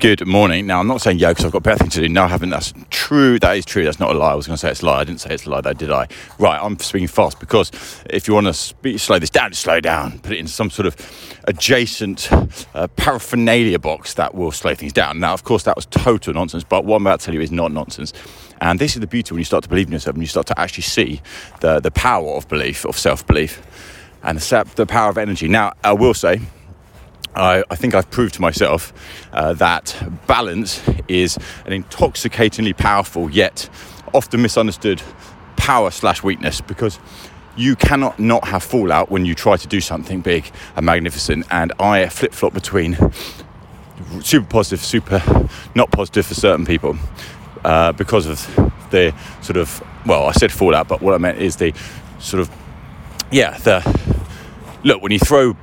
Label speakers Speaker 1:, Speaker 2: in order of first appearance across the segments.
Speaker 1: Good morning. Now, I'm not saying yo because I've got better things to do. No, I haven't. That's true. That is true. That's not a lie. I was going to say it's a lie. I didn't say it's a lie, though, did I? Right, I'm speaking fast because if you want to slow this down, slow down. Put it in some sort of adjacent uh, paraphernalia box that will slow things down. Now, of course, that was total nonsense, but what I'm about to tell you is not nonsense. And this is the beauty when you start to believe in yourself and you start to actually see the, the power of belief, of self belief, and the, the power of energy. Now, I will say, I, I, think I've proved to myself uh, that balance is an intoxicatingly powerful yet often misunderstood power slash weakness because you cannot not have fallout when you try to do something big and magnificent. And I flip flop between super positive, super not positive for certain people uh, because of the sort of well, I said fallout, but what I meant is the sort of yeah the look when you throw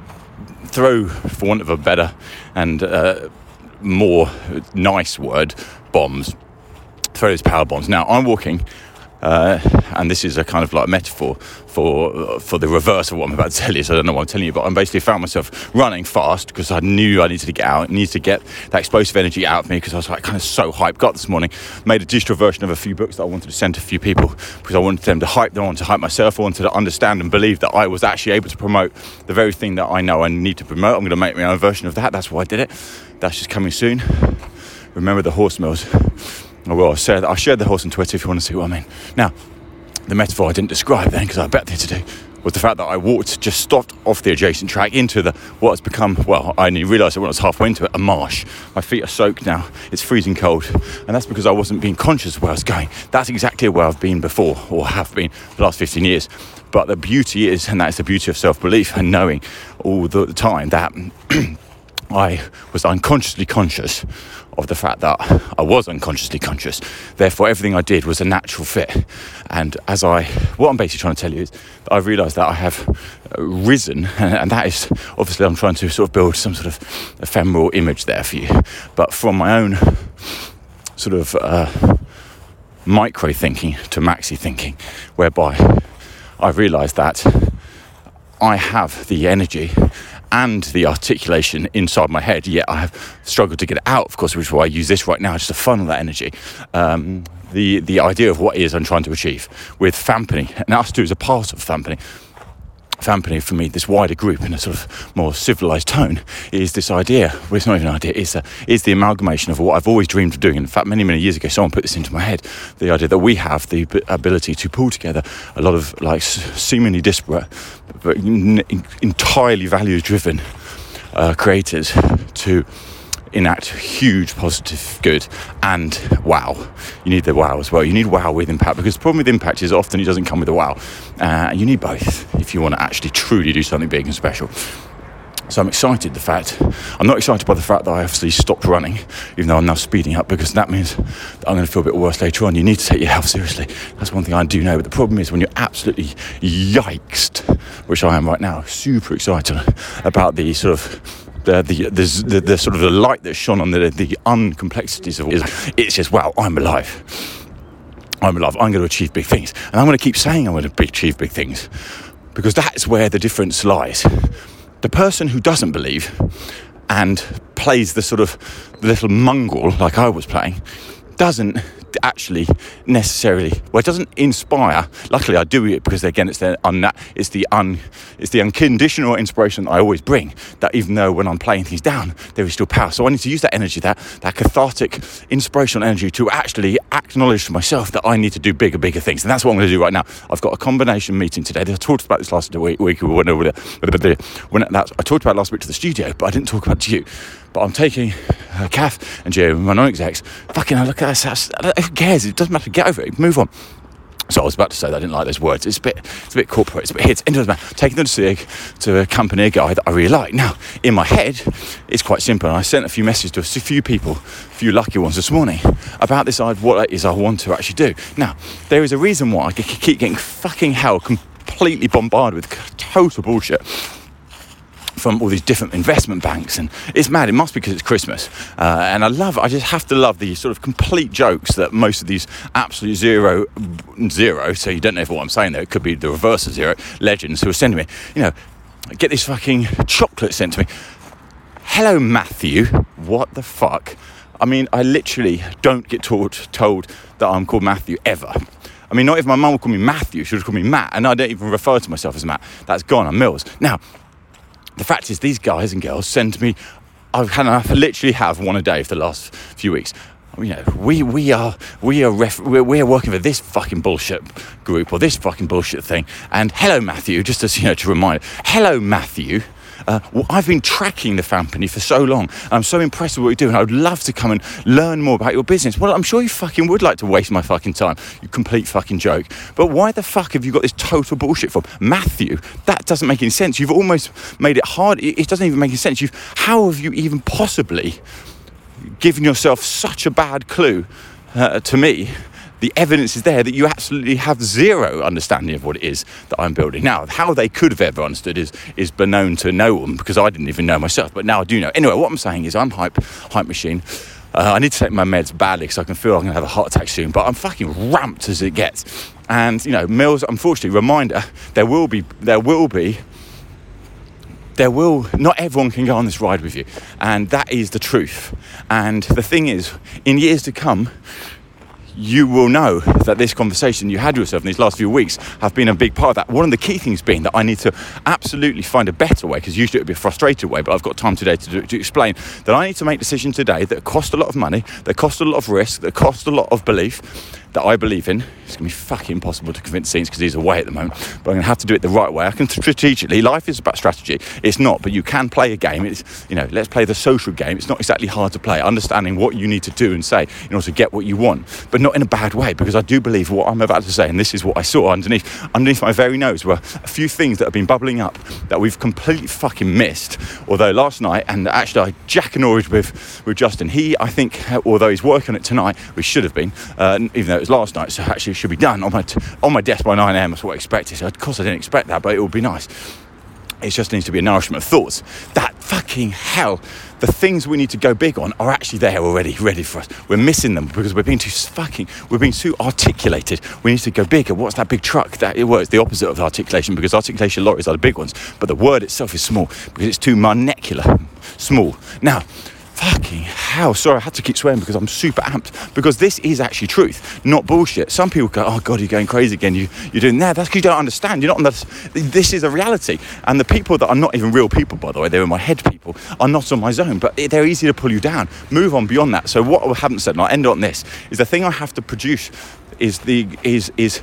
Speaker 1: throw, for want of a better and uh, more nice word, bombs. Throw those power bombs. Now I'm walking, uh, and this is a kind of like metaphor for for the reverse of what I'm about to tell you. So I don't know what I'm telling you, but I basically found myself running fast because I knew I needed to get out, needed to get that explosive energy out of me because I was like kind of so hyped. Got this morning, made a digital version of a few books that I wanted to send to a few people because I wanted them to hype them, I wanted to hype myself, I wanted to understand and believe that I was actually able to promote the very thing that I know I need to promote. I'm going to make my own version of that. That's why I did it. That's just coming soon. Remember the horse mills. Oh, I will. I shared, I shared the horse on Twitter if you want to see what I mean. Now, the metaphor I didn't describe then because I bet there to do was the fact that I walked just stopped off the adjacent track into the what has become well I only realised it when I was halfway into it a marsh. My feet are soaked now. It's freezing cold, and that's because I wasn't being conscious of where I was going. That's exactly where I've been before or have been the last 15 years. But the beauty is, and that is the beauty of self-belief and knowing all the time that. I was unconsciously conscious of the fact that I was unconsciously conscious. Therefore, everything I did was a natural fit. And as I, what I'm basically trying to tell you is that I've realised that I have risen, and that is obviously I'm trying to sort of build some sort of ephemeral image there for you. But from my own sort of uh, micro thinking to maxi thinking, whereby I've realised that I have the energy and the articulation inside my head, yet I have struggled to get it out, of course, which is why I use this right now just to funnel that energy. Um, the, the idea of what is I'm trying to achieve with Fampany, and us two is a part of Fampany. Fampany for me, this wider group in a sort of more civilized tone, is this idea. Well, it's not even an idea. It's, a, it's the amalgamation of what I've always dreamed of doing. In fact, many many years ago, someone put this into my head. The idea that we have the ability to pull together a lot of like seemingly disparate, but entirely value driven uh, creators to enact huge positive good and wow. You need the wow as well. You need wow with impact because the problem with impact is often it doesn't come with a wow. Uh, you need both if you want to actually truly do something big and special. So I'm excited the fact I'm not excited by the fact that I obviously stopped running, even though I'm now speeding up because that means that I'm going to feel a bit worse later on. You need to take your health seriously. That's one thing I do know. But the problem is when you're absolutely yiked, which I am right now, super excited about the sort of the the, the, the sort of the light that shone on the the uncomplexities of it. It's just wow, I'm alive. I'm alive. I'm going to achieve big things, and I'm going to keep saying I'm going to achieve big things because that's where the difference lies. The person who doesn't believe and plays the sort of little mongrel like I was playing doesn't actually necessarily well it doesn't inspire luckily I do it because again it's the un, it's the un it's the unconditional inspiration that I always bring that even though when I'm playing things down there is still power so I need to use that energy that that cathartic inspirational energy to actually acknowledge to myself that I need to do bigger bigger things and that's what I'm going to do right now I've got a combination meeting today I talked about this last week, week when, when that, I talked about last week to the studio but I didn't talk about to you but I'm taking uh, Kath and Joe, my non-execs. Fucking, look at this. Who cares? It doesn't matter. Get over it. Move on. So I was about to say that I didn't like those words. It's a bit, it's a bit corporate. It's a bit hits. It doesn't. Taking them to see to accompany a guy that I really like. Now, in my head, it's quite simple. And I sent a few messages to a few people, a few lucky ones this morning, about this idea what it is I want to actually do. Now, there is a reason why I keep getting fucking hell completely bombarded with total bullshit from all these different investment banks, and it's mad. It must be because it's Christmas, uh, and I love. I just have to love the sort of complete jokes that most of these absolute zero, zero. So you don't know if what I'm saying there. It could be the reverse of zero legends who are sending me. You know, get this fucking chocolate sent to me. Hello, Matthew. What the fuck? I mean, I literally don't get taught, told that I'm called Matthew ever. I mean, not if my mum would call me Matthew, she would call me Matt, and I don't even refer to myself as Matt. That's gone. I'm Mills. Now, the fact is, these guys and girls send me. I've literally have one a day for the last few weeks. You know, we we are we are ref, we're, we're working for this fucking bullshit group or this fucking bullshit thing. And hello, Matthew, just as you know to remind. Hello, Matthew. Uh, well, I've been tracking the company for so long. I'm so impressed with what you do, and I would love to come and learn more about your business. Well, I'm sure you fucking would like to waste my fucking time, you complete fucking joke. But why the fuck have you got this total bullshit from Matthew? That doesn't make any sense. You've almost made it hard. It doesn't even make any sense. You've, how have you even possibly given yourself such a bad clue uh, to me the evidence is there that you absolutely have zero understanding of what it is that I'm building. Now, how they could have ever understood is is known to no one because I didn't even know myself, but now I do know. Anyway, what I'm saying is I'm hype, hype machine. Uh, I need to take my meds badly because I can feel I'm going to have a heart attack soon, but I'm fucking ramped as it gets. And, you know, Mills, unfortunately, reminder, there will be, there will be there will not everyone can go on this ride with you and that is the truth and the thing is in years to come you will know that this conversation you had with yourself in these last few weeks have been a big part of that. One of the key things being that I need to absolutely find a better way, because usually it would be a frustrated way, but I've got time today to, do, to explain that I need to make decisions today that cost a lot of money, that cost a lot of risk, that cost a lot of belief, that I believe in. It's going to be fucking impossible to convince Scenes because he's away at the moment, but I'm going to have to do it the right way. I can strategically, life is about strategy. It's not, but you can play a game. It's, you know, let's play the social game. It's not exactly hard to play, understanding what you need to do and say in order to get what you want, but not in a bad way because I do believe what I'm about to say, and this is what I saw underneath, underneath my very nose were a few things that have been bubbling up that we've completely fucking missed. Although last night, and actually I jack and with, with Justin, he, I think, although he's working on it tonight, which should have been, uh, even though it was last night, so actually it should be done on my, t- on my desk by 9am, that's what I expected. So of course I didn't expect that, but it would be nice. It just needs to be a nourishment of thoughts. That fucking hell, the things we need to go big on are actually there already, ready for us. We're missing them because we're being too fucking, we're being too articulated. We need to go bigger. What's that big truck? That it works the opposite of articulation because articulation lorries are the big ones, but the word itself is small because it's too monocular, small. Now, fucking hell. Sorry, I had to keep swearing because I'm super amped because this is actually truth, not bullshit. Some people go, oh God, you're going crazy again. You, you're doing that. That's because you don't understand. You're not on the, this is a reality. And the people that are not even real people, by the way, they're in my head people, are not on my zone, but they're easy to pull you down. Move on beyond that. So what I haven't said, and I'll end on this, is the thing I have to produce is the, is, is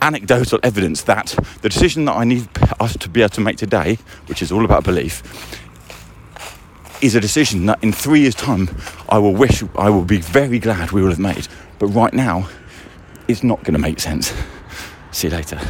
Speaker 1: anecdotal evidence that the decision that I need us to be able to make today, which is all about belief, is a decision that in three years' time I will wish, I will be very glad we will have made. But right now, it's not going to make sense. See you later.